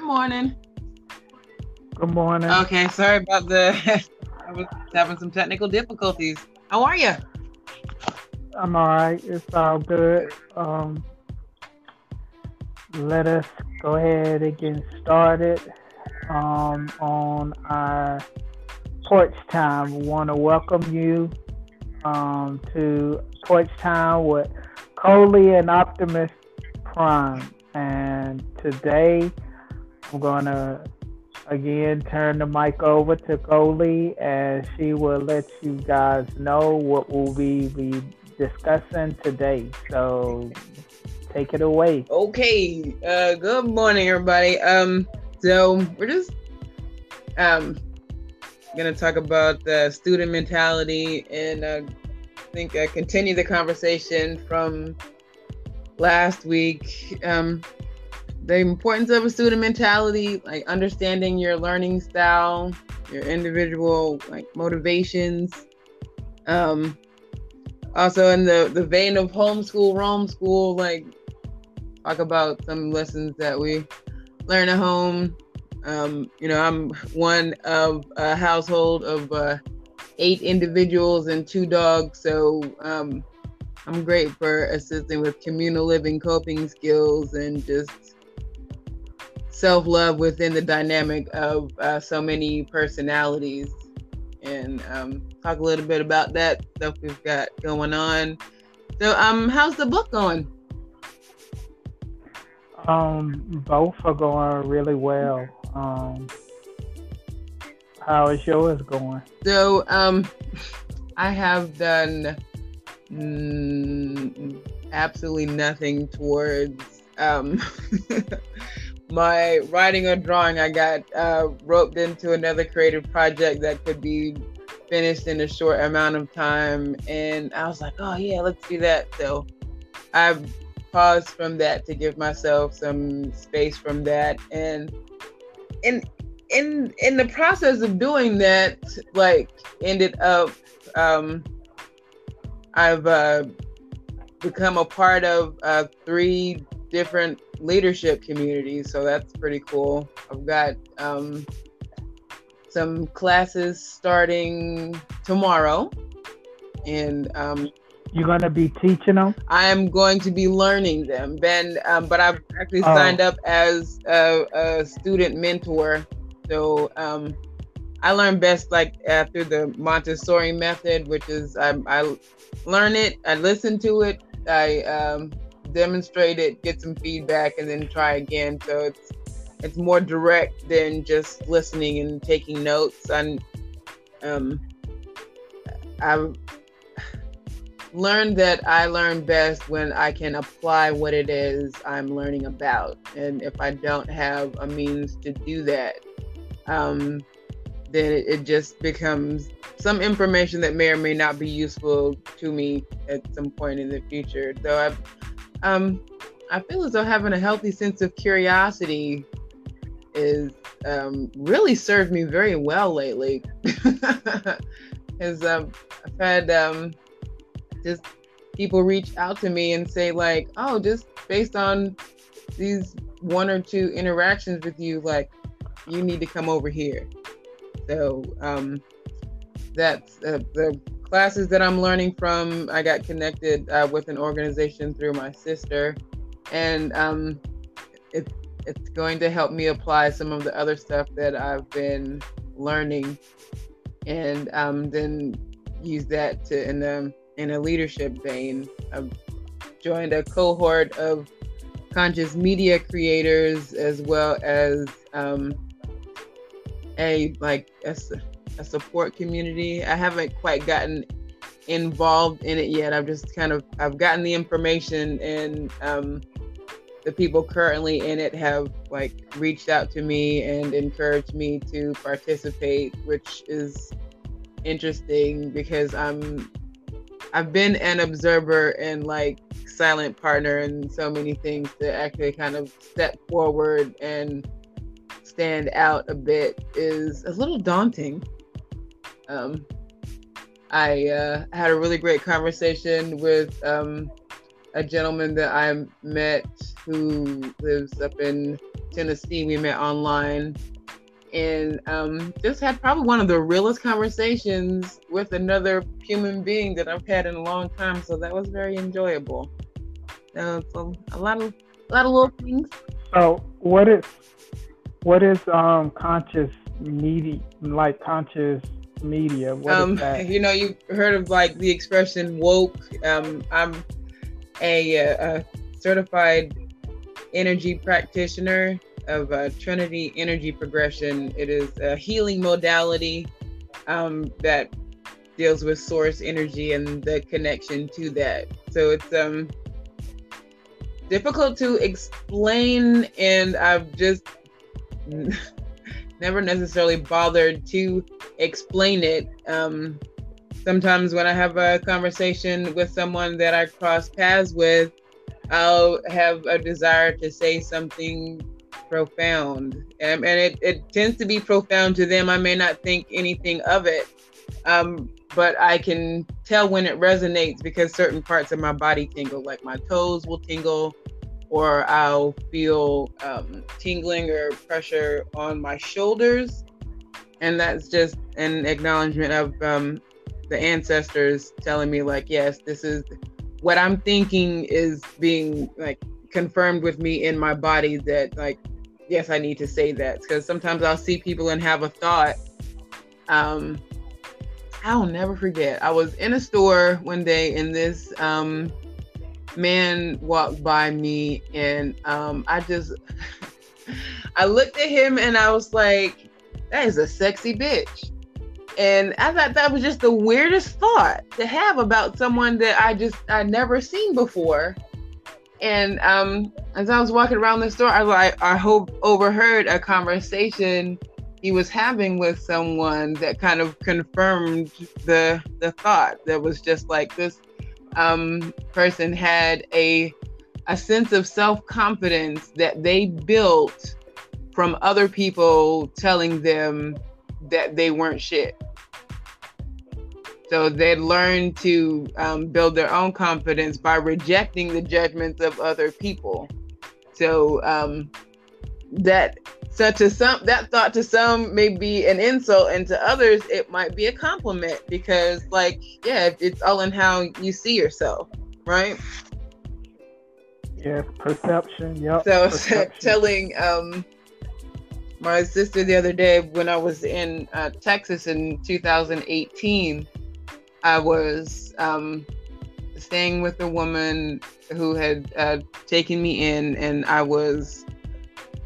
Good morning. Good morning. Okay, sorry about the. I was having some technical difficulties. How are you? I'm all right. It's all good. Um, let us go ahead and get started um, on our porch time. We want to welcome you um, to porch time with Coley and Optimus Prime. And today I'm to again turn the mic over to Coley and she will let you guys know what we'll be, be discussing today. So take it away. Okay. Uh, good morning, everybody. Um, so we're just um gonna talk about the student mentality and uh, I think uh, continue the conversation from last week. Um, the importance of a student mentality, like understanding your learning style, your individual like motivations. Um, also in the the vein of homeschool, Rome school, like talk about some lessons that we learn at home. Um, you know, I'm one of a household of uh, eight individuals and two dogs, so um, I'm great for assisting with communal living coping skills and just self love within the dynamic of uh, so many personalities. And um, talk a little bit about that stuff we've got going on. So, um, how's the book going? Um, both are going really well. Um, how is yours going? So, um, I have done mm, absolutely nothing towards um, my writing or drawing. I got uh, roped into another creative project that could be finished in a short amount of time, and I was like, "Oh yeah, let's do that." So, I've paused from that to give myself some space from that, and in in in the process of doing that, like ended up um, I've uh, become a part of uh, three different leadership communities, so that's pretty cool. I've got um, some classes starting tomorrow, and um, you're gonna be teaching them. I am going to be learning them, Ben. Um, but I've actually oh. signed up as a, a student mentor, so um, I learn best like uh, through the Montessori method, which is I, I learn it, I listen to it, I um, demonstrate it, get some feedback, and then try again. So it's it's more direct than just listening and taking notes. And um, I've learned that I learn best when I can apply what it is I'm learning about, and if I don't have a means to do that. Um, then it, it just becomes some information that may or may not be useful to me at some point in the future. Though I, um, I feel as though having a healthy sense of curiosity is um, really served me very well lately. Because um, I've had um, just people reach out to me and say like, oh, just based on these one or two interactions with you, like you need to come over here. So um, that's uh, the classes that I'm learning from. I got connected uh, with an organization through my sister, and um, it, it's going to help me apply some of the other stuff that I've been learning, and um, then use that to in the in a leadership vein. I've joined a cohort of conscious media creators as well as um, a like a, a support community. I haven't quite gotten involved in it yet. I've just kind of I've gotten the information and um, the people currently in it have like reached out to me and encouraged me to participate, which is interesting because I'm I've been an observer and like silent partner in so many things to actually kind of step forward and stand out a bit is a little daunting. Um, I uh, had a really great conversation with um, a gentleman that I met who lives up in Tennessee. We met online and um, just had probably one of the realest conversations with another human being that I've had in a long time. So that was very enjoyable. So a lot of a lot of little things. So what is what is um conscious media like conscious media? What um, You know, you've heard of like the expression woke. Um, I'm a, a certified energy practitioner of uh, Trinity Energy Progression. It is a healing modality um, that deals with source energy and the connection to that. So it's um difficult to explain, and I've just never necessarily bothered to explain it. Um, sometimes when I have a conversation with someone that I cross paths with, I'll have a desire to say something profound. Um, and it, it tends to be profound to them. I may not think anything of it, um, but I can tell when it resonates because certain parts of my body tingle, like my toes will tingle, or I'll feel um, tingling or pressure on my shoulders. And that's just an acknowledgement of um, the ancestors telling me, like, yes, this is what I'm thinking is being like confirmed with me in my body that, like, yes, I need to say that. Because sometimes I'll see people and have a thought. Um, I'll never forget. I was in a store one day and this um, man walked by me and um, I just I looked at him and I was like, that is a sexy bitch. And I thought that was just the weirdest thought to have about someone that I just I never seen before. And um, as I was walking around the store, I like I hope overheard a conversation he was having with someone that kind of confirmed the the thought that was just like this um, person had a a sense of self-confidence that they built from other people telling them that they weren't shit. So they learned to um, build their own confidence by rejecting the judgments of other people. So um, that so to some, that thought to some may be an insult, and to others it might be a compliment because, like, yeah, it's all in how you see yourself, right? Yeah, perception. Yep. So perception. telling um my sister the other day when I was in uh, Texas in 2018, I was um, staying with a woman who had uh, taken me in, and I was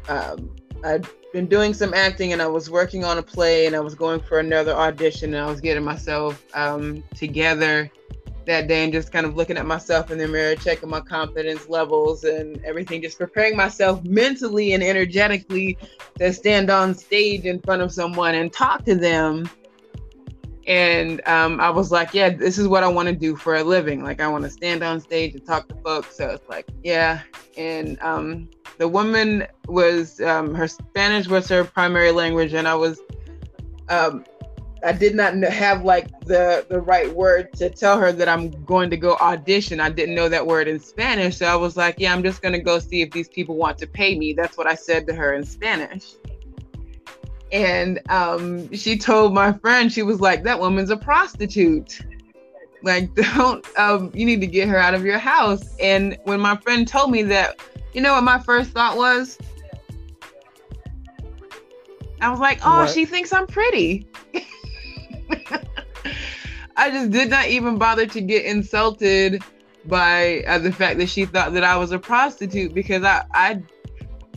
um, I'd been doing some acting and I was working on a play and I was going for another audition and I was getting myself um, together that day and just kind of looking at myself in the mirror, checking my confidence levels and everything, just preparing myself mentally and energetically to stand on stage in front of someone and talk to them. And um, I was like, yeah, this is what I want to do for a living. Like, I want to stand on stage and talk to folks. So it's like, yeah. And um, the woman was um, her Spanish was her primary language, and I was um, I did not have like the the right word to tell her that I'm going to go audition. I didn't know that word in Spanish, so I was like, "Yeah, I'm just gonna go see if these people want to pay me." That's what I said to her in Spanish. And um, she told my friend, she was like, "That woman's a prostitute." Like, don't um, you need to get her out of your house? And when my friend told me that you know what my first thought was? I was like, oh, what? she thinks I'm pretty. I just did not even bother to get insulted by uh, the fact that she thought that I was a prostitute because I, I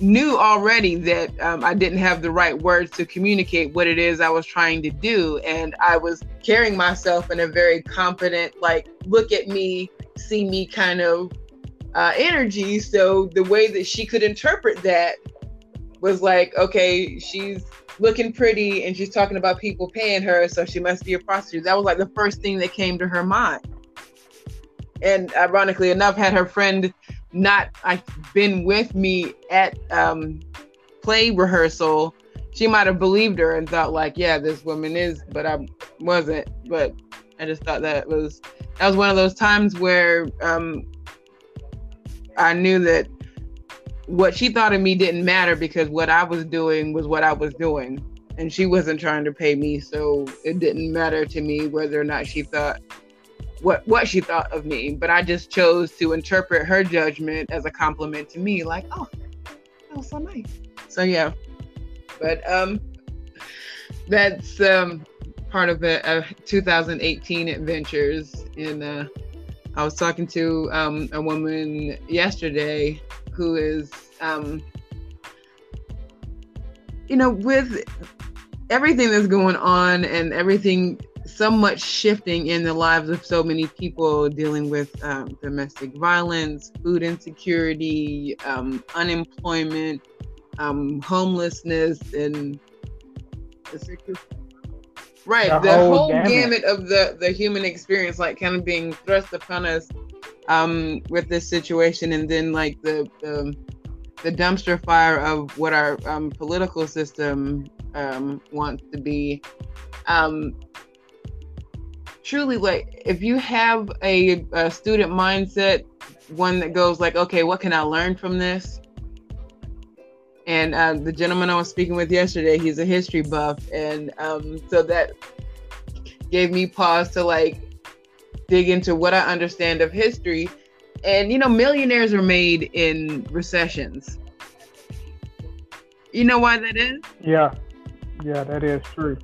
knew already that um, I didn't have the right words to communicate what it is I was trying to do. And I was carrying myself in a very confident, like, look at me, see me kind of uh, energy. So the way that she could interpret that was like, okay, she's looking pretty and she's talking about people paying her, so she must be a prostitute. That was like the first thing that came to her mind. And ironically enough, had her friend not like been with me at um, play rehearsal, she might have believed her and thought like, yeah, this woman is, but I wasn't. But I just thought that was that was one of those times where um, I knew that what she thought of me didn't matter because what I was doing was what I was doing. And she wasn't trying to pay me, so it didn't matter to me whether or not she thought what what she thought of me. But I just chose to interpret her judgment as a compliment to me, like, oh, that was so nice. So yeah. But um that's um part of the a 2018 adventures in uh I was talking to um, a woman yesterday who is um, you know, with everything that's going on and everything so much shifting in the lives of so many people dealing with um, domestic violence, food insecurity, um, unemployment, um, homelessness, and right the, the whole, whole gamut. gamut. of the the human experience, like kind of being thrust upon us um, with this situation, and then like the the, the dumpster fire of what our um, political system um, wants to be. Um, truly, like if you have a, a student mindset, one that goes like, okay, what can I learn from this? And uh, the gentleman I was speaking with yesterday, he's a history buff, and um, so that gave me pause to like dig into what I understand of history. And you know, millionaires are made in recessions. You know why that is? Yeah, yeah, that is true.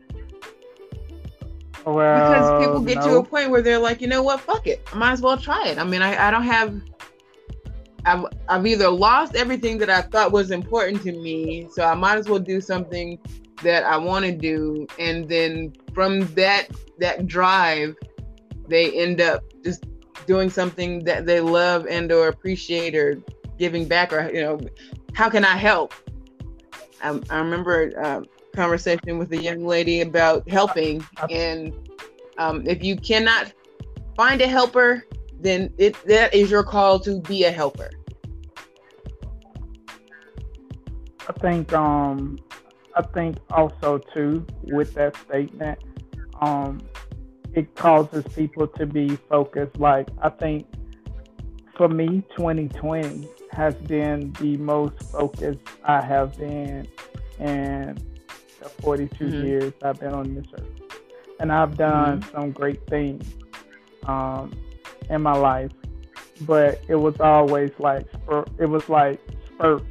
Well, because people get no. to a point where they're like, you know what, fuck it, I might as well try it. I mean, I, I don't have, I've, I've either lost everything that I thought was important to me, so I might as well do something that I want to do, and then from that that drive, they end up just doing something that they love and or appreciate or giving back or you know, how can I help? I, I remember um, conversation with a young lady about helping, and um, if you cannot find a helper, then it that is your call to be a helper. I think um I think also too with that statement, um, it causes people to be focused. Like I think for me, 2020 has been the most focused I have been in the 42 mm-hmm. years I've been on this earth, and I've done mm-hmm. some great things um, in my life, but it was always like it was like spurts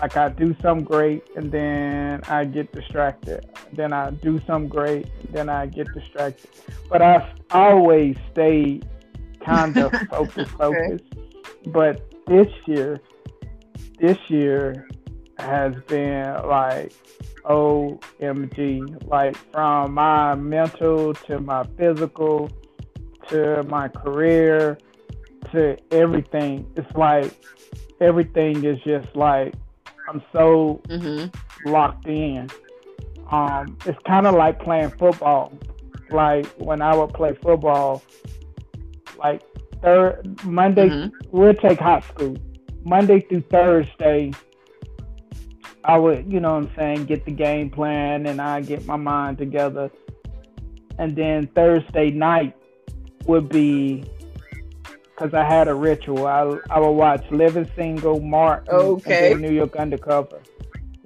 like I do something great and then I get distracted. Then I do something great, then I get distracted. But I always stay kind of focused, focused. Okay. But this year, this year has been like OMG, like from my mental to my physical to my career to everything. It's like everything is just like I'm so mm-hmm. locked in. Um, it's kind of like playing football. Like when I would play football, like third Monday, mm-hmm. we'll take high school. Monday through Thursday, I would, you know what I'm saying, get the game plan and I get my mind together. And then Thursday night would be because I had a ritual. I I would watch Living Single, Martin, okay. and New York Undercover.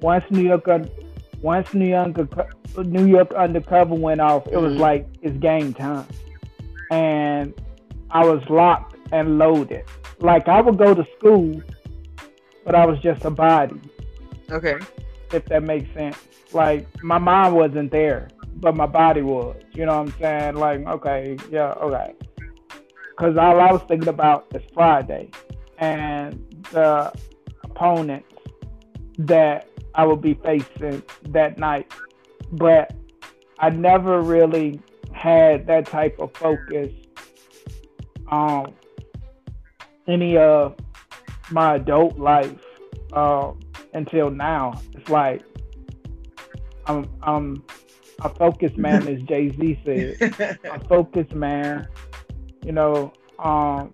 Once New York, once New York, New York Undercover went off, it mm-hmm. was like it's game time, and I was locked and loaded. Like I would go to school, but I was just a body. Okay. If that makes sense. Like my mind wasn't there, but my body was. You know what I'm saying? Like, okay, yeah, okay because all I was thinking about is Friday and the opponents that I would be facing that night. But I never really had that type of focus on any of my adult life uh, until now. It's like I'm I'm a focused man, as Jay Z said. a focused man you know. Um,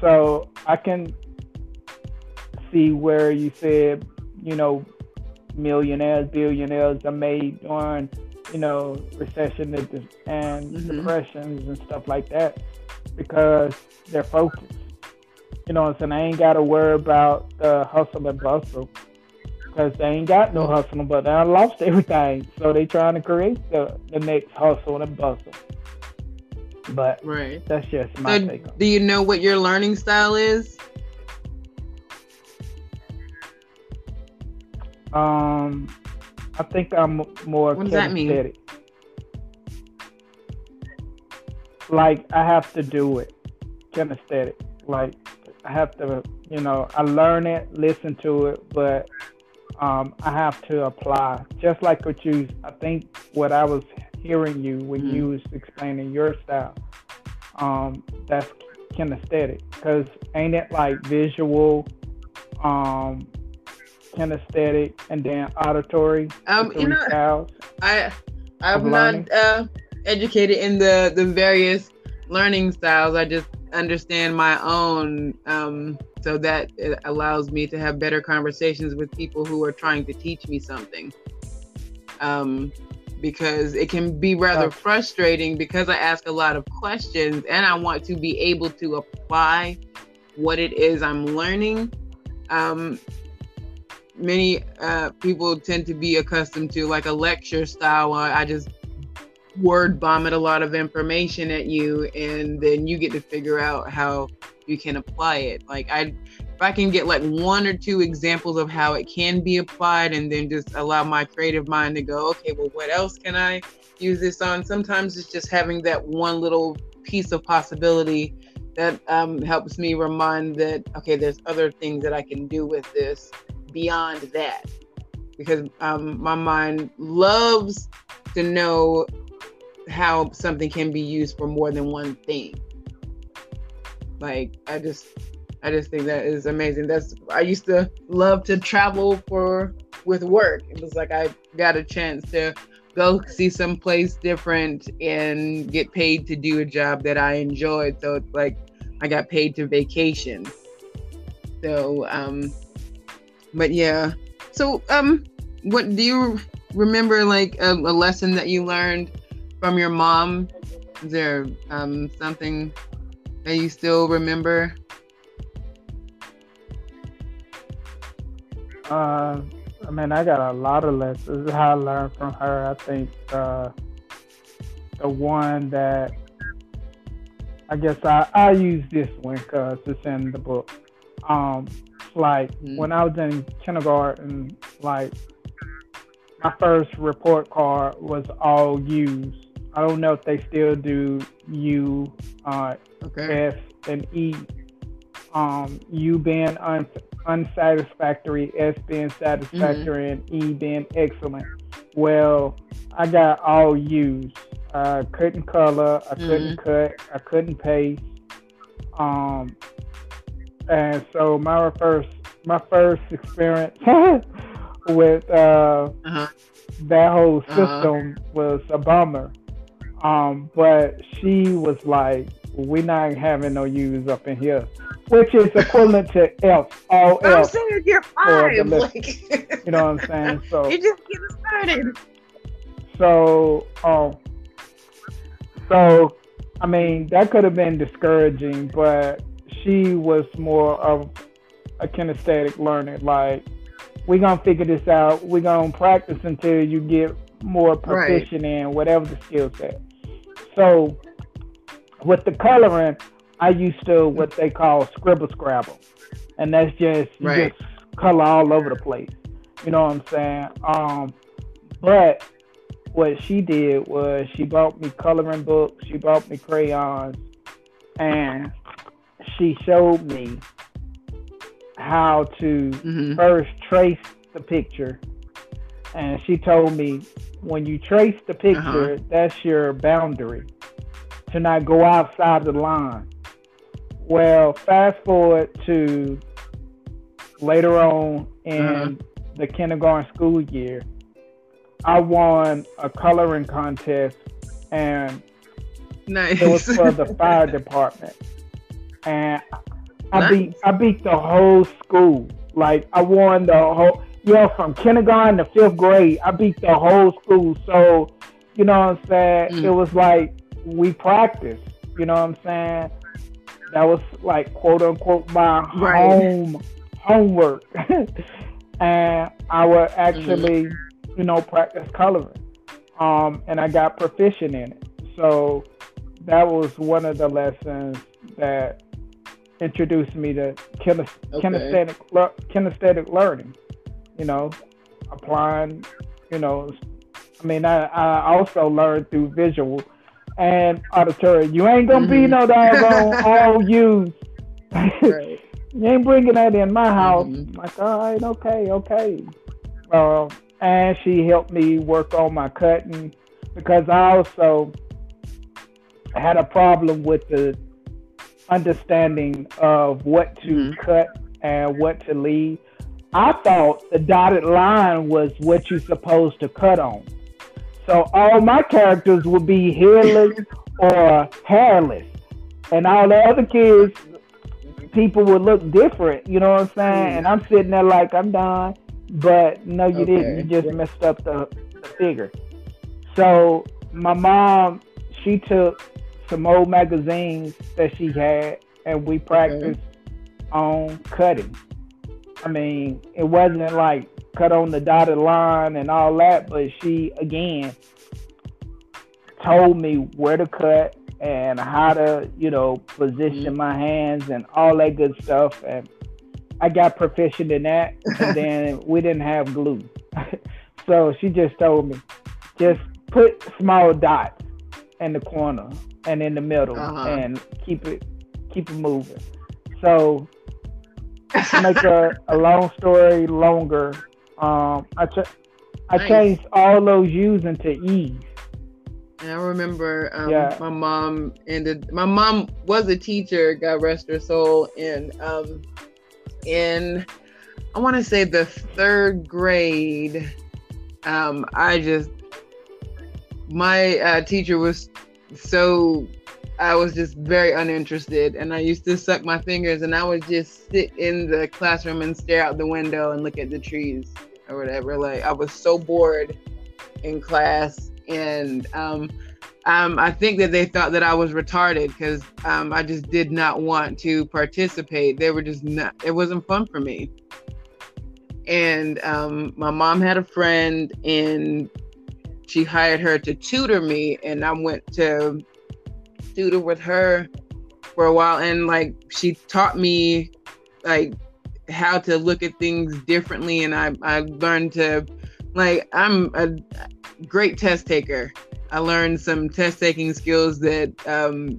so I can see where you said, you know, millionaires, billionaires are made during, you know, recession and mm-hmm. depressions and stuff like that because they're focused. You know what I'm saying? I ain't got to worry about the hustle and bustle because they ain't got no hustle, but they lost everything. So they trying to create the, the next hustle and bustle. But right. that's just my so take. do you know what your learning style is? Um, I think I'm more what does that mean? Like I have to do it, kinesthetic. Like I have to you know, I learn it, listen to it, but um, I have to apply. Just like what you, I think what I was hearing you when mm-hmm. you was explaining your style, um, that's kinesthetic. Because ain't it like visual, um, kinesthetic, and then auditory? Um, you know, styles I I'm not uh, educated in the the various learning styles. I just understand my own um, so that it allows me to have better conversations with people who are trying to teach me something. Um, because it can be rather frustrating because i ask a lot of questions and i want to be able to apply what it is i'm learning. Um, many uh, people tend to be accustomed to like a lecture style i just word vomit a lot of information at you and then you get to figure out how you can apply it. Like i if i can get like one or two examples of how it can be applied and then just allow my creative mind to go okay well what else can i use this on? Sometimes it's just having that one little piece of possibility that um, helps me remind that okay there's other things that i can do with this beyond that. Because um, my mind loves to know how something can be used for more than one thing. Like I just I just think that is amazing. That's I used to love to travel for with work. It was like I got a chance to go see some place different and get paid to do a job that I enjoyed. So it's like I got paid to vacation. So um but yeah. So um what do you remember like a, a lesson that you learned from your mom? Is there um, something that you still remember? Uh, I mean, I got a lot of lessons how I learned from her. I think uh, the one that I guess I, I use this one because it's in the book. Um, like mm-hmm. when I was in kindergarten, like my first report card was all U's. I don't know if they still do U, uh, okay. S, and E. Um, U being un- unsatisfactory, S being satisfactory, mm-hmm. and E being excellent. Well, I got all U's. I couldn't color, I mm-hmm. couldn't cut, I couldn't paste. Um, and so my first my first experience with uh, uh-huh. that whole uh-huh. system uh-huh. was a bummer. Um, but she was like, "We're not having no U's up in here," which is equivalent to F, all I'm F. saying you're five. Like, you know what I'm saying? So you just getting started. So, um, so I mean, that could have been discouraging, but she was more of a kinesthetic learner. Like, we're gonna figure this out. We're gonna practice until you get more proficient right. in whatever the skill set. So with the coloring, I used to what they call scribble scrabble, and that's just you right. just color all over the place. You know what I'm saying? Um, but what she did was she bought me coloring books, she bought me crayons, and she showed me how to mm-hmm. first trace the picture. And she told me when you trace the picture, uh-huh. that's your boundary to not go outside the line. Well, fast forward to later on in uh-huh. the kindergarten school year, I won a coloring contest and nice. it was for the fire department. And I nice. beat I beat the whole school. Like I won the whole yeah, from kindergarten to fifth grade, I beat the whole school. So, you know what I'm saying? Mm. It was like we practiced. You know what I'm saying? That was like quote unquote my right. home homework. and I would actually, mm. you know, practice coloring. Um, and I got proficient in it. So that was one of the lessons that introduced me to okay. kinesthetic kinesthetic learning you know, applying, you know, I mean, I, I also learned through visual and auditory. You ain't gonna mm-hmm. be no doggone all use. right. You ain't bringing that in my house. Mm-hmm. Like, all right, okay, okay. Uh, and she helped me work on my cutting because I also had a problem with the understanding of what to mm-hmm. cut and what to leave. I thought the dotted line was what you're supposed to cut on. So all my characters would be hairless or hairless. And all the other kids, people would look different, you know what I'm saying? Mm. And I'm sitting there like I'm done. But no, you okay. didn't. You just messed up the, the figure. So my mom, she took some old magazines that she had and we practiced okay. on cutting. I mean, it wasn't like cut on the dotted line and all that, but she again told me where to cut and how to, you know, position mm-hmm. my hands and all that good stuff. And I got proficient in that. And then we didn't have glue. so she just told me, just put small dots in the corner and in the middle uh-huh. and keep it keep it moving. So to make a, a long story longer, um, I ch- I nice. changed all those U's into E's. And I remember um, yeah. my mom ended. My mom was a teacher, God rest her soul, and um, in I want to say the third grade, um, I just my uh, teacher was so I was just very uninterested, and I used to suck my fingers, and I would just sit in the classroom and stare out the window and look at the trees or whatever. Like I was so bored in class, and um, um, I think that they thought that I was retarded because um, I just did not want to participate. They were just not. It wasn't fun for me. And um, my mom had a friend, and she hired her to tutor me, and I went to tutor with her for a while and like she taught me like how to look at things differently and I, I learned to like I'm a great test taker. I learned some test taking skills that um,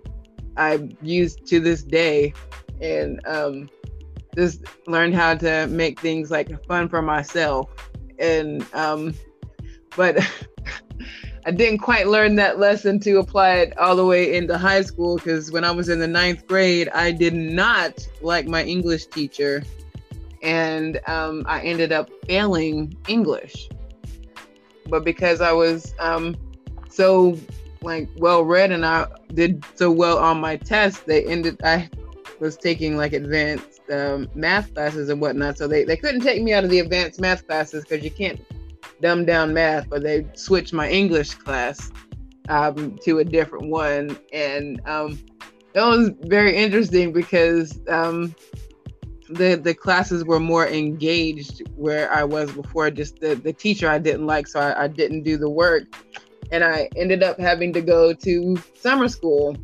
I use to this day and um, just learned how to make things like fun for myself and um, but I didn't quite learn that lesson to apply it all the way into high school because when I was in the ninth grade, I did not like my English teacher, and um, I ended up failing English. But because I was um, so like well read and I did so well on my test, they ended. I was taking like advanced um, math classes and whatnot, so they they couldn't take me out of the advanced math classes because you can't dumb down math, but they switched my English class um, to a different one, and um, that was very interesting because um, the the classes were more engaged where I was before. Just the the teacher I didn't like, so I, I didn't do the work, and I ended up having to go to summer school.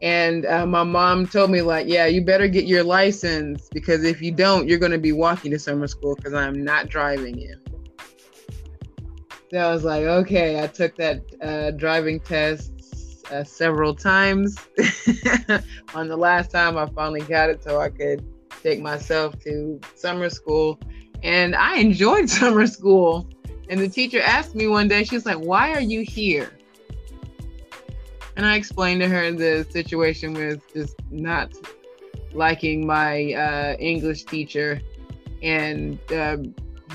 And uh, my mom told me, like, yeah, you better get your license because if you don't, you're going to be walking to summer school because I'm not driving you. I was like, okay, I took that uh, driving test uh, several times. On the last time, I finally got it so I could take myself to summer school. And I enjoyed summer school. And the teacher asked me one day, she's like, why are you here? And I explained to her the situation with just not liking my uh, English teacher and uh,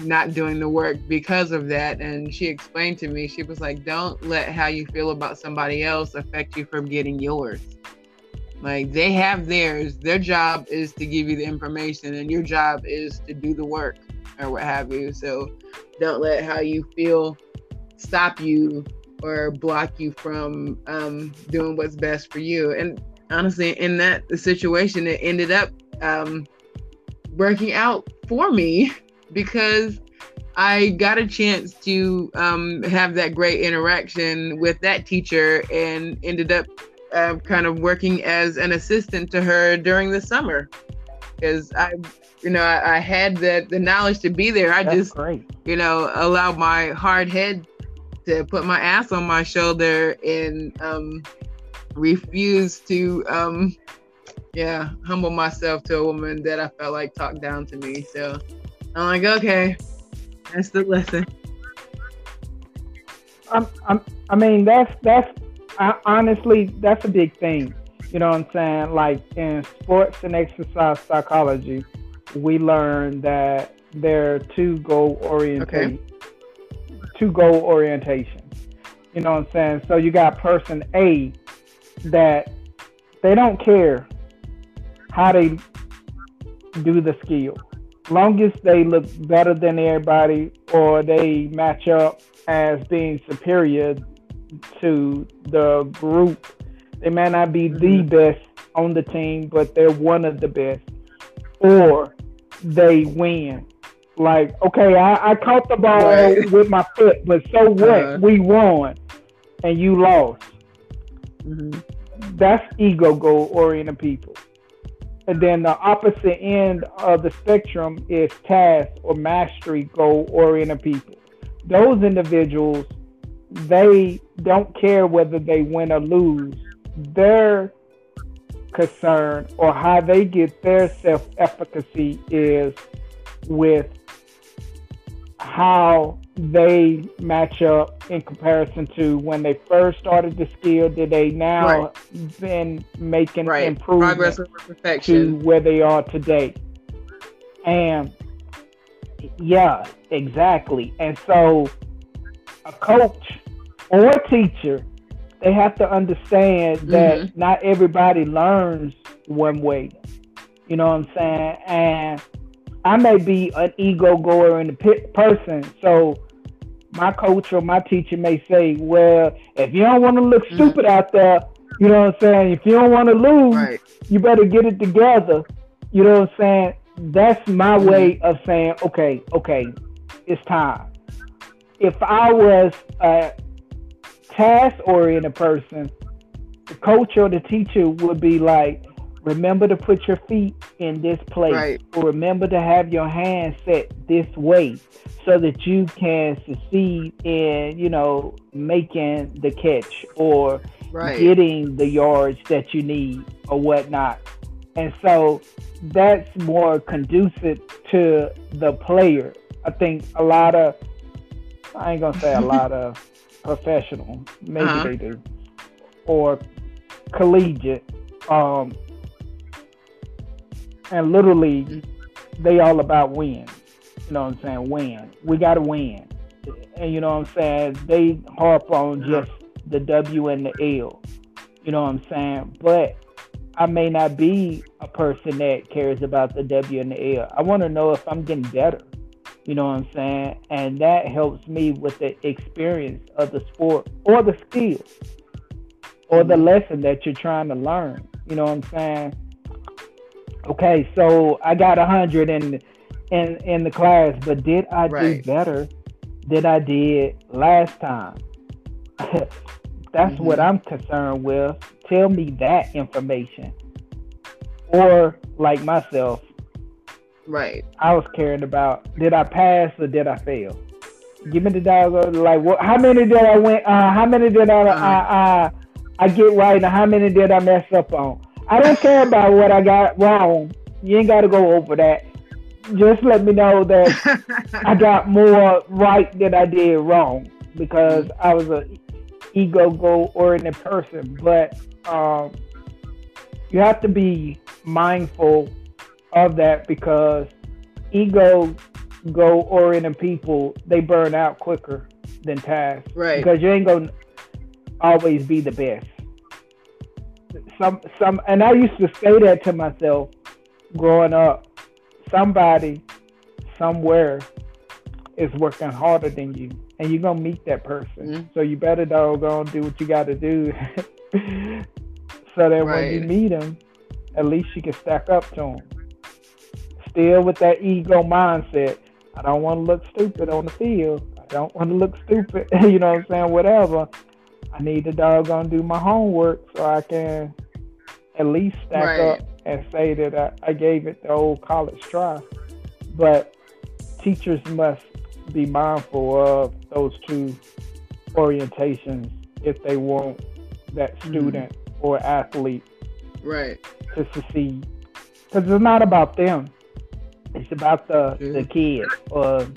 not doing the work because of that. And she explained to me, she was like, don't let how you feel about somebody else affect you from getting yours. Like they have theirs, their job is to give you the information, and your job is to do the work or what have you. So don't let how you feel stop you or block you from um, doing what's best for you. And honestly, in that situation, it ended up um, working out for me because I got a chance to um, have that great interaction with that teacher and ended up uh, kind of working as an assistant to her during the summer because I, you know, I, I, had the the knowledge to be there. I That's just, great. you know, allowed my hard head to put my ass on my shoulder and um, refuse to um, yeah, humble myself to a woman that I felt like talked down to me. So I'm like, okay, that's the lesson. I'm, I'm, I mean, that's that's I, honestly that's a big thing. You know what I'm saying? Like in sports and exercise psychology, we learn that there are two goal orientation, okay. two goal orientation. You know what I'm saying? So you got person A that they don't care how they do the skill. Long as they look better than everybody or they match up as being superior to the group, they may not be the mm-hmm. best on the team, but they're one of the best. Or they win. Like, okay, I, I caught the ball right. with my foot, but so what? Uh-huh. We won and you lost. Mm-hmm. That's ego goal oriented people. And then the opposite end of the spectrum is task or mastery goal oriented people. Those individuals, they don't care whether they win or lose. Their concern or how they get their self efficacy is with how they match up in comparison to when they first started the skill? Did they now right. been making right. improvement Progress over perfection. to where they are today? And yeah, exactly. And so a coach or a teacher, they have to understand that mm-hmm. not everybody learns one way. You know what I'm saying? And I may be an ego goer in the person, so my coach or my teacher may say, "Well, if you don't want to look mm-hmm. stupid out there, you know what I'm saying. If you don't want to lose, right. you better get it together." You know what I'm saying? That's my mm-hmm. way of saying, "Okay, okay, it's time." If I was a task-oriented person, the coach or the teacher would be like, remember to put your feet in this place right. or remember to have your hands set this way so that you can succeed in you know making the catch or right. getting the yards that you need or whatnot and so that's more conducive to the player i think a lot of i ain't gonna say a lot of professional maybe uh-huh. they do or collegiate um and literally they all about win. You know what I'm saying? Win. We got to win. And you know what I'm saying? They harp on just the W and the L. You know what I'm saying? But I may not be a person that cares about the W and the L. I want to know if I'm getting better. You know what I'm saying? And that helps me with the experience of the sport or the skill or the mm-hmm. lesson that you're trying to learn. You know what I'm saying? Okay, so I got a hundred in in in the class, but did I right. do better than I did last time? That's mm-hmm. what I'm concerned with. Tell me that information. Or like myself, right? I was caring about did I pass or did I fail? Give me the dog. Like what? How many did I win? Uh, how many did I, uh-huh. I, I I get right, and how many did I mess up on? I don't care about what I got wrong. You ain't got to go over that. Just let me know that I got more right than I did wrong because I was a ego goal oriented person. But um, you have to be mindful of that because ego goal oriented people they burn out quicker than task. Right. Because you ain't gonna always be the best some some and I used to say that to myself growing up. Somebody somewhere is working harder than you, and you're gonna meet that person. Mm-hmm. So you better doggone do what you got to do, so that right. when you meet them, at least you can stack up to them. Still with that ego mindset. I don't want to look stupid on the field. I don't want to look stupid. you know what I'm saying? Whatever. I need to doggone do my homework so I can at least stack right. up and say that I, I gave it the old college try. But teachers must be mindful of those two orientations if they want that mm-hmm. student mm-hmm. or athlete right to succeed. Because it's not about them; it's about the the kid or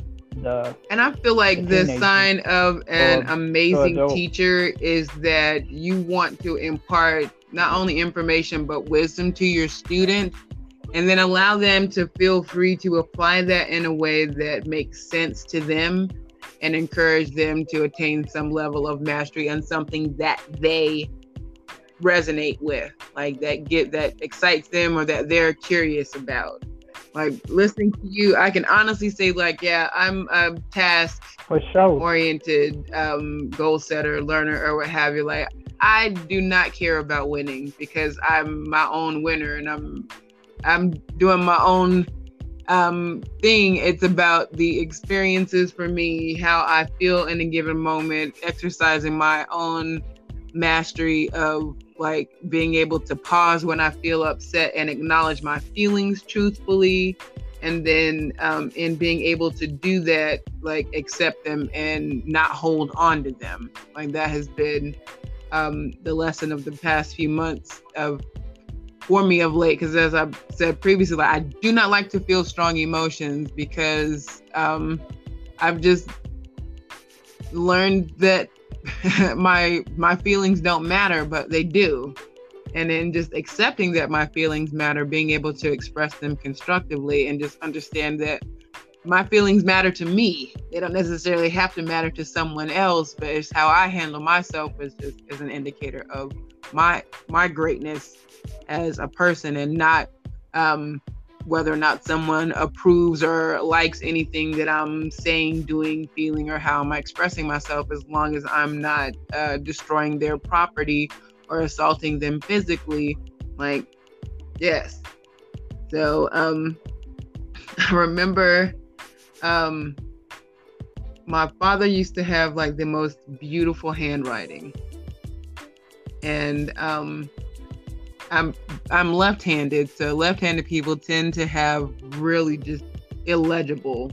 the. And I feel like the, the sign of an amazing teacher is that you want to impart not only information but wisdom to your student and then allow them to feel free to apply that in a way that makes sense to them and encourage them to attain some level of mastery on something that they resonate with like that get that excites them or that they're curious about like listening to you i can honestly say like yeah i'm a task oriented um goal setter learner or what have you like i do not care about winning because i'm my own winner and i'm i'm doing my own um, thing. It's about the experiences for me, how I feel in a given moment, exercising my own mastery of like being able to pause when I feel upset and acknowledge my feelings truthfully. And then um, in being able to do that, like accept them and not hold on to them. Like that has been um, the lesson of the past few months of for me of late because as i said previously like, i do not like to feel strong emotions because um, i've just learned that my my feelings don't matter but they do. And then just accepting that my feelings matter being able to express them constructively and just understand that my feelings matter to me. They don't necessarily have to matter to someone else but it's how i handle myself is just is an indicator of my my greatness as a person and not um, whether or not someone approves or likes anything that I'm saying, doing, feeling, or how I'm expressing myself, as long as I'm not uh, destroying their property or assaulting them physically. Like, yes. So, um, I remember um, my father used to have like the most beautiful handwriting. And um, I'm I'm left-handed, so left-handed people tend to have really just illegible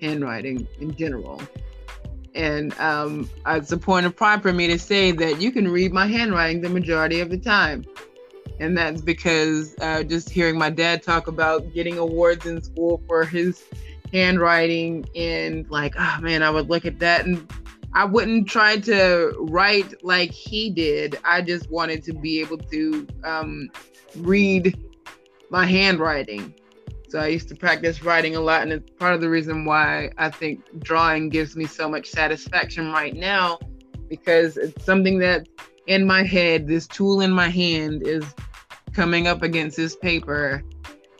handwriting in general. And um, it's a point of pride for me to say that you can read my handwriting the majority of the time. And that's because uh, just hearing my dad talk about getting awards in school for his handwriting and like, oh man, I would look at that and I wouldn't try to write like he did. I just wanted to be able to um, read my handwriting. So I used to practice writing a lot, and it's part of the reason why I think drawing gives me so much satisfaction right now because it's something that in my head, this tool in my hand is coming up against this paper,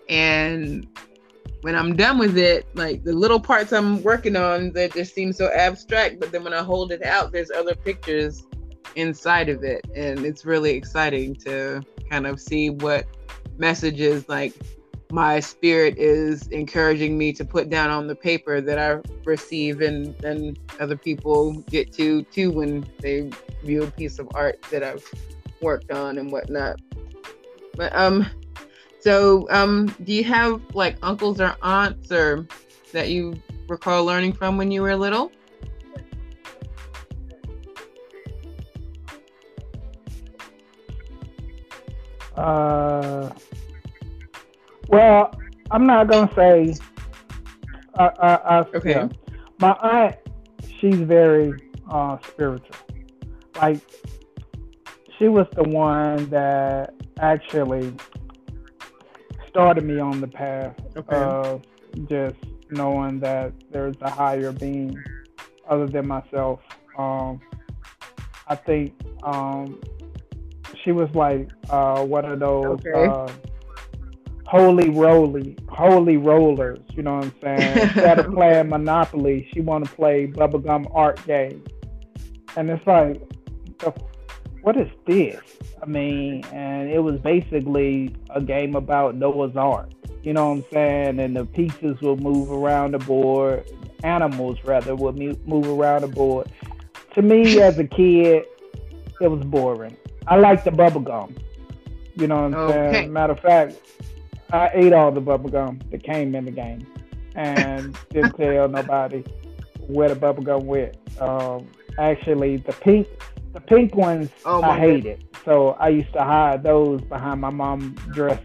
and when I'm done with it, like the little parts I'm working on that just seem so abstract, but then when I hold it out, there's other pictures inside of it. And it's really exciting to kind of see what messages like my spirit is encouraging me to put down on the paper that I receive and then other people get to too when they view a piece of art that I've worked on and whatnot. But um so, um, do you have like uncles or aunts or that you recall learning from when you were little? Uh, well, I'm not gonna say. Uh, uh, uh, okay. Yeah. My aunt, she's very uh, spiritual. Like, she was the one that actually started me on the path okay. of just knowing that there's a higher being other than myself. Um, I think um, she was like uh, one of those okay. uh, holy roly, holy rollers. You know what I'm saying? Instead of playing Monopoly, she want to play bubblegum art game, and it's like, what is this? I mean, and it was basically a game about Noah's Ark. You know what I'm saying? And the pieces will move around the board. Animals, rather, will move around the board. To me, as a kid, it was boring. I liked the bubble gum. You know what I'm okay. saying? Matter of fact, I ate all the bubble gum that came in the game and didn't tell nobody where the bubble gum went. Um, actually, the pink the pink ones oh I hated. so I used to hide those behind my mom's dresser.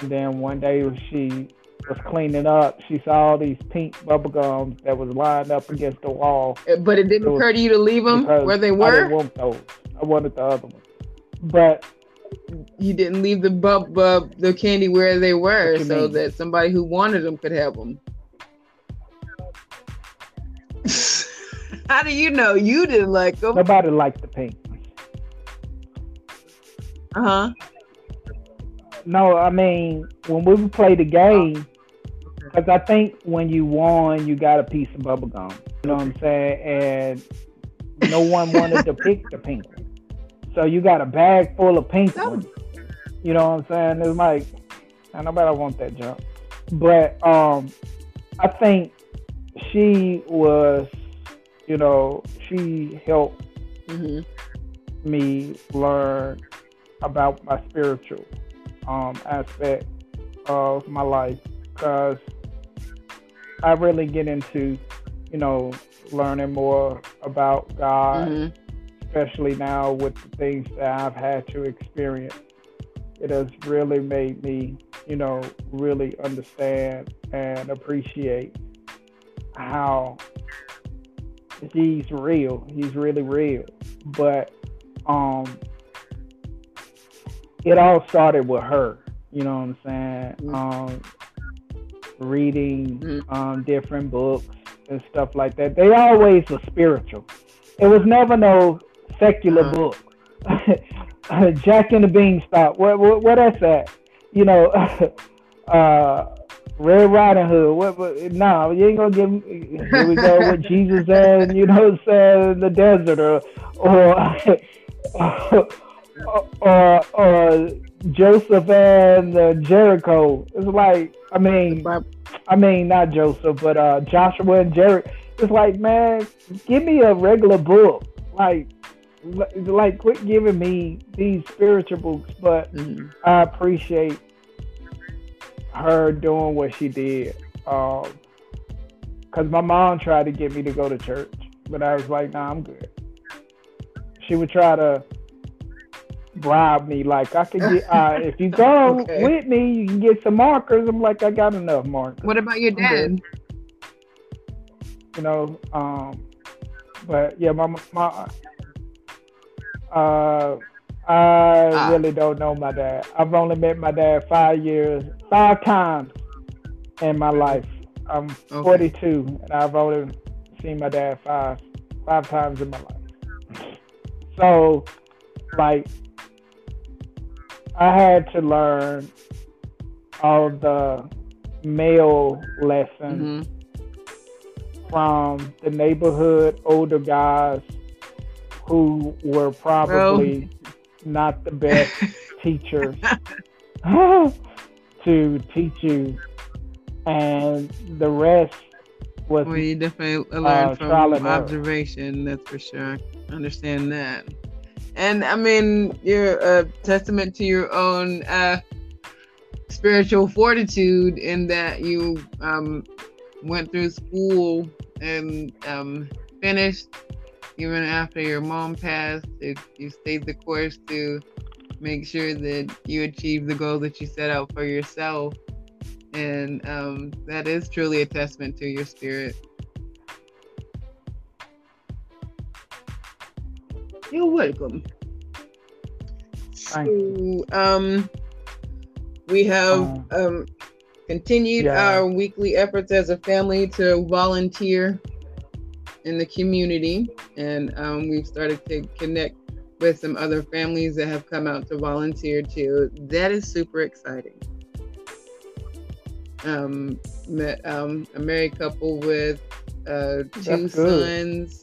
And then one day when she was cleaning up, she saw all these pink bubble gums that was lined up against the wall. Uh, but it didn't it occur to you to leave them where they were. I didn't want those. I wanted the other ones. But you didn't leave the bub, bub the candy where they were, so mean? that somebody who wanted them could have them. How do you know you didn't like them? Nobody liked the pink. Uh huh. No, I mean when we would play the game, because oh. I think when you won, you got a piece of bubble gum. You know what I'm saying? And no one wanted to pick the pink one, so you got a bag full of pink ones. You know what I'm saying? It's like, I nobody want that junk. But um, I think she was, you know, she helped mm-hmm. me learn about my spiritual um, aspect of my life because I really get into, you know, learning more about God, mm-hmm. especially now with the things that I've had to experience. It has really made me, you know, really understand and appreciate how he's real. He's really real. But um it all started with her. You know what I'm saying? Mm-hmm. Um, reading mm-hmm. um, different books and stuff like that. They always were spiritual. It was never no secular uh-huh. book. Jack and the Beanstalk. What what what that's that? You know, uh, Red Riding Hood. What, what? No, you ain't gonna give. Me, here we go with Jesus and you know, saying the desert or or or or Joseph and uh, Jericho. It's like I mean, I mean not Joseph, but uh, Joshua and Jericho. It's like man, give me a regular book. Like like quit giving me these spiritual books. But mm-hmm. I appreciate her doing what she did. Um, Cause my mom tried to get me to go to church, but I was like, nah, I'm good. She would try to bribe me. Like I could get uh, if you go okay. with me, you can get some markers. I'm like, I got enough markers. What about your dad? You know, um, but yeah, my my uh, I ah. really don't know my dad. I've only met my dad five years, five times in my life. I'm okay. 42, and I've only seen my dad five five times in my life. So, like, I had to learn all the male lessons mm-hmm. from the neighborhood older guys who were probably not the best teachers to teach you, and the rest was. Well, you definitely learned uh, from observation. That's for sure. Understand that and I mean, you're a testament to your own uh, spiritual fortitude in that you um, went through school and um, finished even after your mom passed. It, you stayed the course to make sure that you achieve the goal that you set out for yourself. And um, that is truly a testament to your spirit. You're welcome. So, um, we have um, um, continued yeah. our weekly efforts as a family to volunteer in the community, and um, we've started to connect with some other families that have come out to volunteer too. That is super exciting. Um, met um, a married couple with uh, two sons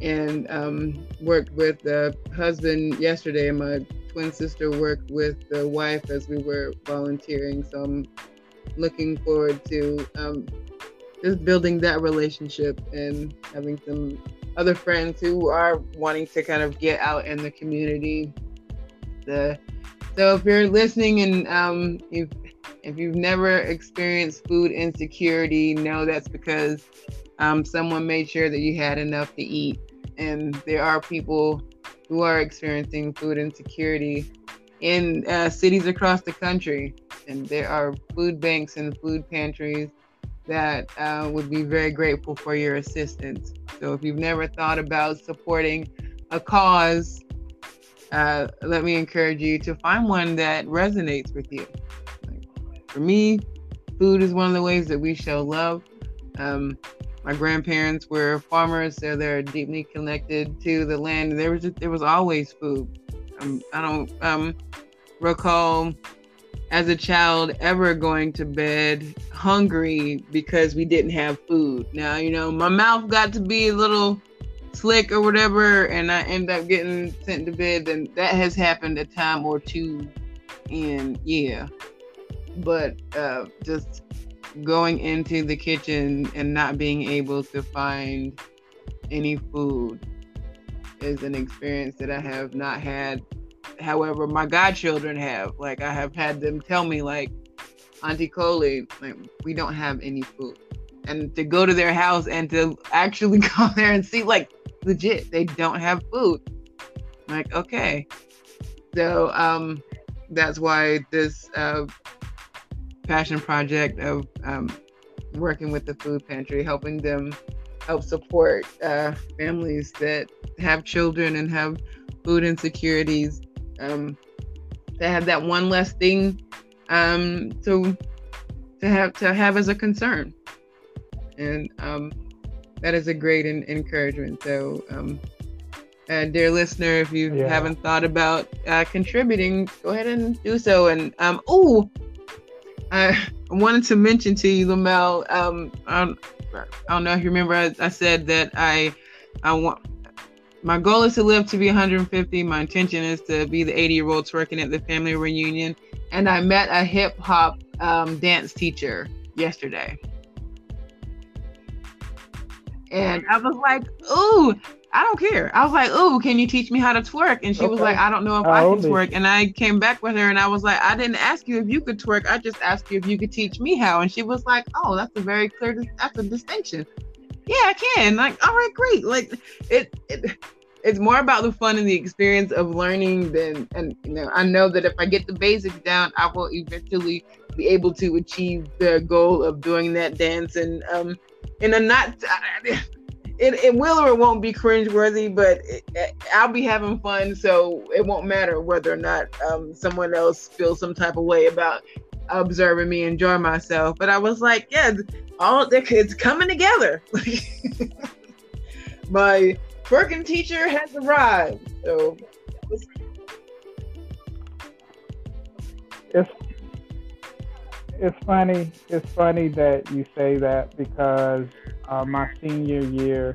and um, worked with the husband yesterday. My twin sister worked with the wife as we were volunteering. So I'm looking forward to um, just building that relationship and having some other friends who are wanting to kind of get out in the community. The so if you're listening and um, if if you've never experienced food insecurity, know that's because um, someone made sure that you had enough to eat and there are people who are experiencing food insecurity in uh, cities across the country. And there are food banks and food pantries that uh, would be very grateful for your assistance. So if you've never thought about supporting a cause, uh, let me encourage you to find one that resonates with you. For me, food is one of the ways that we show love. Um, my grandparents were farmers, so they're deeply connected to the land. There was just, there was always food. Um, I don't um, recall as a child ever going to bed hungry because we didn't have food. Now, you know, my mouth got to be a little slick or whatever, and I end up getting sent to bed, then that has happened a time or two. And yeah, but uh, just going into the kitchen and not being able to find any food is an experience that I have not had. However, my godchildren have. Like I have had them tell me, like, Auntie Coley, like we don't have any food. And to go to their house and to actually go there and see, like, legit, they don't have food. like, okay. So um that's why this uh passion project of um, working with the food pantry, helping them help support uh, families that have children and have food insecurities. Um, to have that one less thing um, to to have to have as a concern, and um, that is a great in- encouragement. So, um, uh, dear listener, if you yeah. haven't thought about uh, contributing, go ahead and do so. And um, oh, I wanted to mention to you, Lamel. Um, I don't, I don't know if you remember. I, I said that I, I want. My goal is to live to be 150. My intention is to be the 80 year old twerking at the family reunion. And I met a hip hop um, dance teacher yesterday. And I was like, ooh, I don't care. I was like, "Oh, can you teach me how to twerk?" And she okay. was like, "I don't know if I, I can twerk." And I came back with her, and I was like, "I didn't ask you if you could twerk. I just asked you if you could teach me how." And she was like, "Oh, that's a very clear. That's a distinction." Yeah, I can. Like, all right, great. Like, it, it it's more about the fun and the experience of learning than and you know i know that if i get the basics down i will eventually be able to achieve the goal of doing that dance and um in a not it, it will or it won't be cringeworthy, but it, it, I'll be having fun, so it won't matter whether or not um, someone else feels some type of way about observing me enjoy myself. But I was like, yeah, all the kids coming together. My twerking teacher has arrived, so. It's it's funny. It's funny that you say that because uh, my senior year.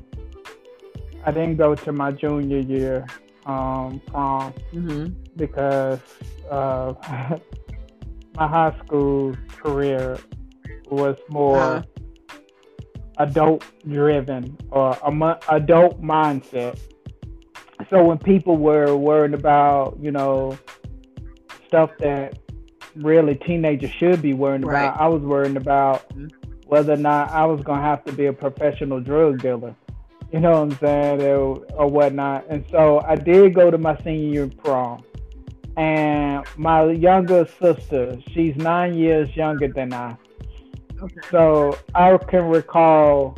I didn't go to my junior year um, prom mm-hmm. because uh, my high school career was more uh-huh. adult driven or a adult mindset. So when people were worried about, you know, stuff that really teenagers should be worried right. about, I was worried about mm-hmm whether or not I was gonna have to be a professional drug dealer. You know what I'm saying, or, or whatnot. And so I did go to my senior year prom, and my younger sister, she's nine years younger than I. Okay. So I can recall,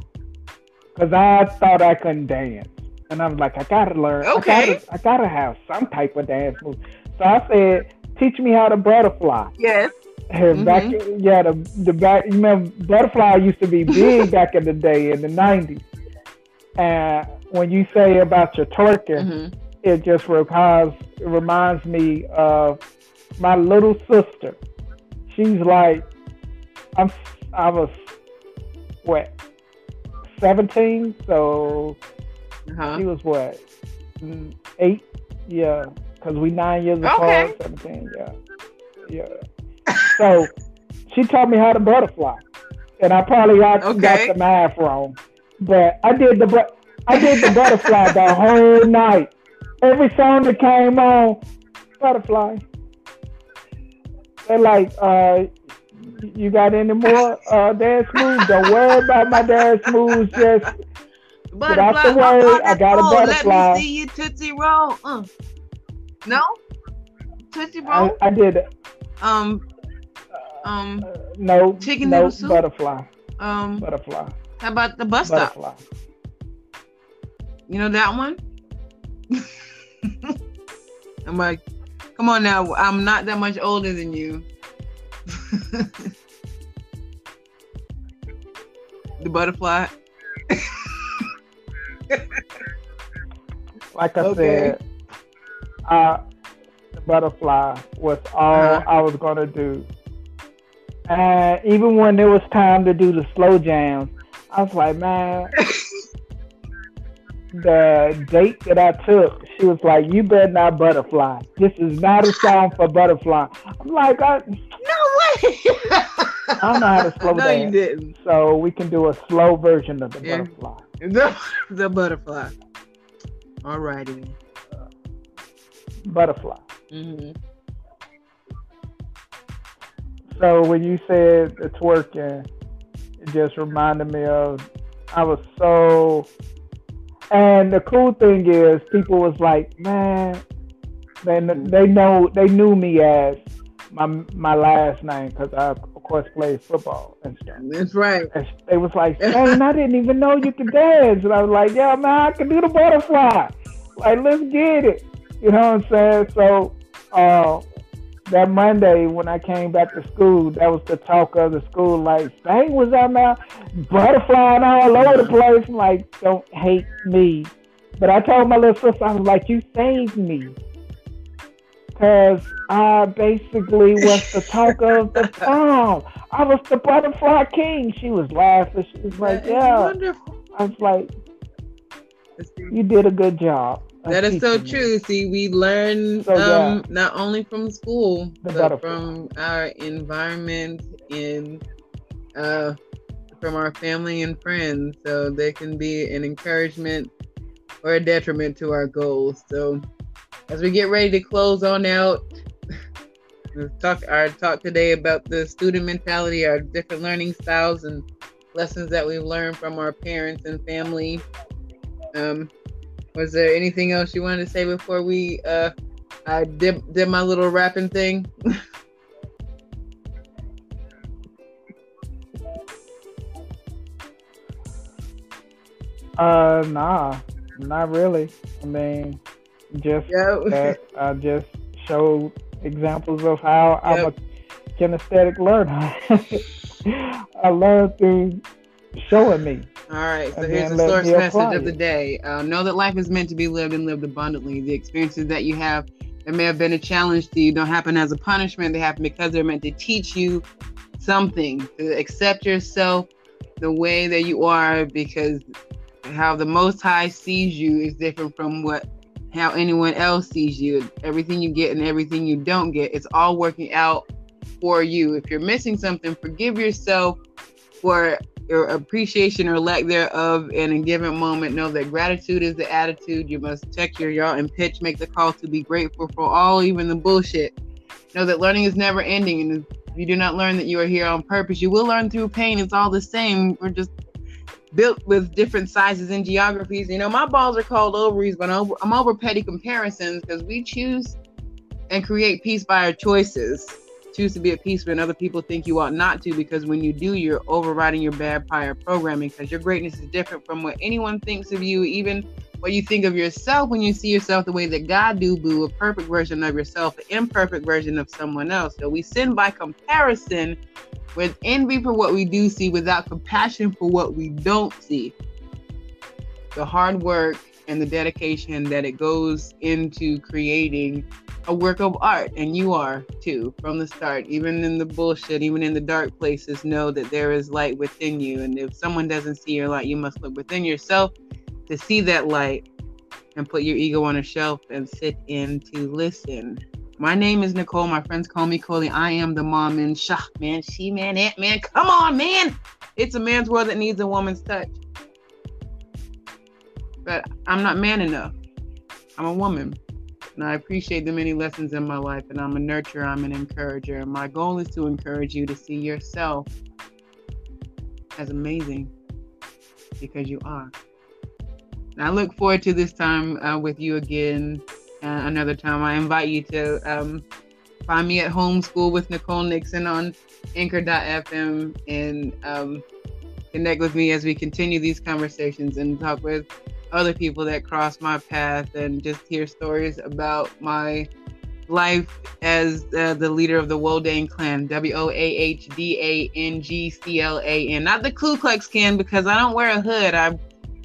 because I thought I couldn't dance, and I was like, I gotta learn. Okay. I gotta, I gotta have some type of dance move. So I said, teach me how to butterfly. Yes. Mm-hmm. Back, yeah, the the back. You remember, butterfly used to be big back in the day in the '90s. And when you say about your twerking, mm-hmm. it just reminds it reminds me of my little sister. She's like, I'm I was what 17, so uh-huh. she was what eight, yeah, because we nine years okay. apart. 17, yeah, yeah. So she taught me how to butterfly, and I probably got, okay. got the math wrong, but I did the I did the butterfly the whole night. Every song that came on, butterfly. They're like, uh, you got any more uh, dance moves? Don't worry about my dance moves. Just Butterfly. Get out the way. I got a butterfly. Let me see you tootsie roll. Uh. No, tootsie roll. I, I did. Um. Um. Uh, no. Chicken no, soup. Butterfly. Um. Butterfly. How about the bus stop? butterfly. stop? You know that one? I'm like, come on now. I'm not that much older than you. the butterfly. like I okay. said, uh, the butterfly was all uh-huh. I was gonna do. And even when it was time to do the slow jams, I was like, man, the date that I took, she was like, "You better not butterfly. This is not a song for butterfly." I'm like, I, "No way." I don't know how to slow no, down. you didn't. So we can do a slow version of the yeah. butterfly. The, the butterfly. All righty. Butterfly. Mm-hmm. So when you said it's working, it just reminded me of I was so and the cool thing is, people was like, man, they they know they knew me as my my last name because I of course played football and stuff. That's right. And they was like, man, I didn't even know you could dance, and I was like, yeah, man, I can do the butterfly. Like, let's get it. You know what I'm saying? So, uh, that Monday when I came back to school, that was the talk of the school. Like, Spain was out there butterflying all over the place. I'm like, don't hate me. But I told my little sister, I was like, you saved me. Because I basically was the talk of the town. I was the butterfly king. She was laughing. She was like, yeah. I was like, you did a good job. That is so true. See, we learn so, um, yeah. not only from school, the but from our environment and uh, from our family and friends. So they can be an encouragement or a detriment to our goals. So as we get ready to close on out, talk our talk today about the student mentality, our different learning styles and lessons that we've learned from our parents and family. Um, was there anything else you wanted to say before we uh I did did my little rapping thing? uh nah, not really. I mean just yep. that I just showed examples of how yep. I'm a kinesthetic learner. I learned through showing me. All right, so here's the source message of the day. Uh, know that life is meant to be lived and lived abundantly. The experiences that you have that may have been a challenge to you don't happen as a punishment. They happen because they're meant to teach you something. To accept yourself the way that you are, because how the Most High sees you is different from what how anyone else sees you. Everything you get and everything you don't get, it's all working out for you. If you're missing something, forgive yourself for your appreciation or lack thereof in a given moment. Know that gratitude is the attitude. You must check your y'all and pitch, make the call to be grateful for all, even the bullshit. Know that learning is never ending. And if you do not learn that you are here on purpose, you will learn through pain. It's all the same. We're just built with different sizes and geographies. You know, my balls are called ovaries, but I'm over, I'm over petty comparisons because we choose and create peace by our choices choose to be at peace when other people think you ought not to because when you do you're overriding your bad prior programming because your greatness is different from what anyone thinks of you even what you think of yourself when you see yourself the way that god do boo a perfect version of yourself an imperfect version of someone else. So we sin by comparison with envy for what we do see without compassion for what we don't see. The hard work and the dedication that it goes into creating a work of art and you are too from the start. Even in the bullshit even in the dark places know that there is light within you. And if someone doesn't see your light you must look within yourself to see that light and put your ego on a shelf and sit in to listen. My name is nicole. My friends call me coley. I am the mom and shah man. She man it man. Come on man. It's a man's world that needs a woman's touch. But i'm not man enough. I'm a woman and I appreciate the many lessons in my life. And I'm a nurturer, I'm an encourager. My goal is to encourage you to see yourself as amazing because you are. And I look forward to this time uh, with you again uh, another time. I invite you to um, find me at Homeschool with Nicole Nixon on anchor.fm and um, connect with me as we continue these conversations and talk with other people that cross my path and just hear stories about my life as uh, the leader of the Woahdang clan, W O A H D A N G C L A N. Not the Ku Klux Klan because I don't wear a hood. I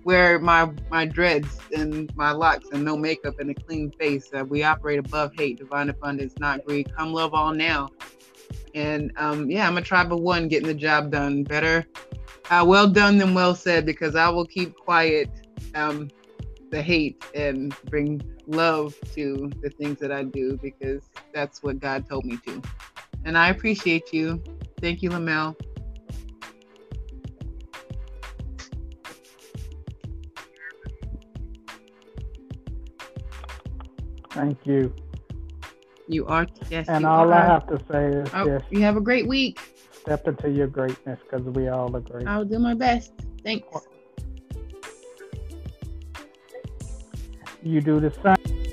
wear my my dreads and my locks and no makeup and a clean face. Uh, we operate above hate, divine abundance, not greed. Come love all now. And um, yeah, I'm a tribe of one getting the job done. Better uh, well done than well said because I will keep quiet um, the hate and bring love to the things that I do because that's what God told me to. And I appreciate you. Thank you, Lamel. Thank you. You are, yes. And all are. I have to say is oh, yes. You have a great week. Step into your greatness because we all agree. I'll do my best. Thanks. You do the same.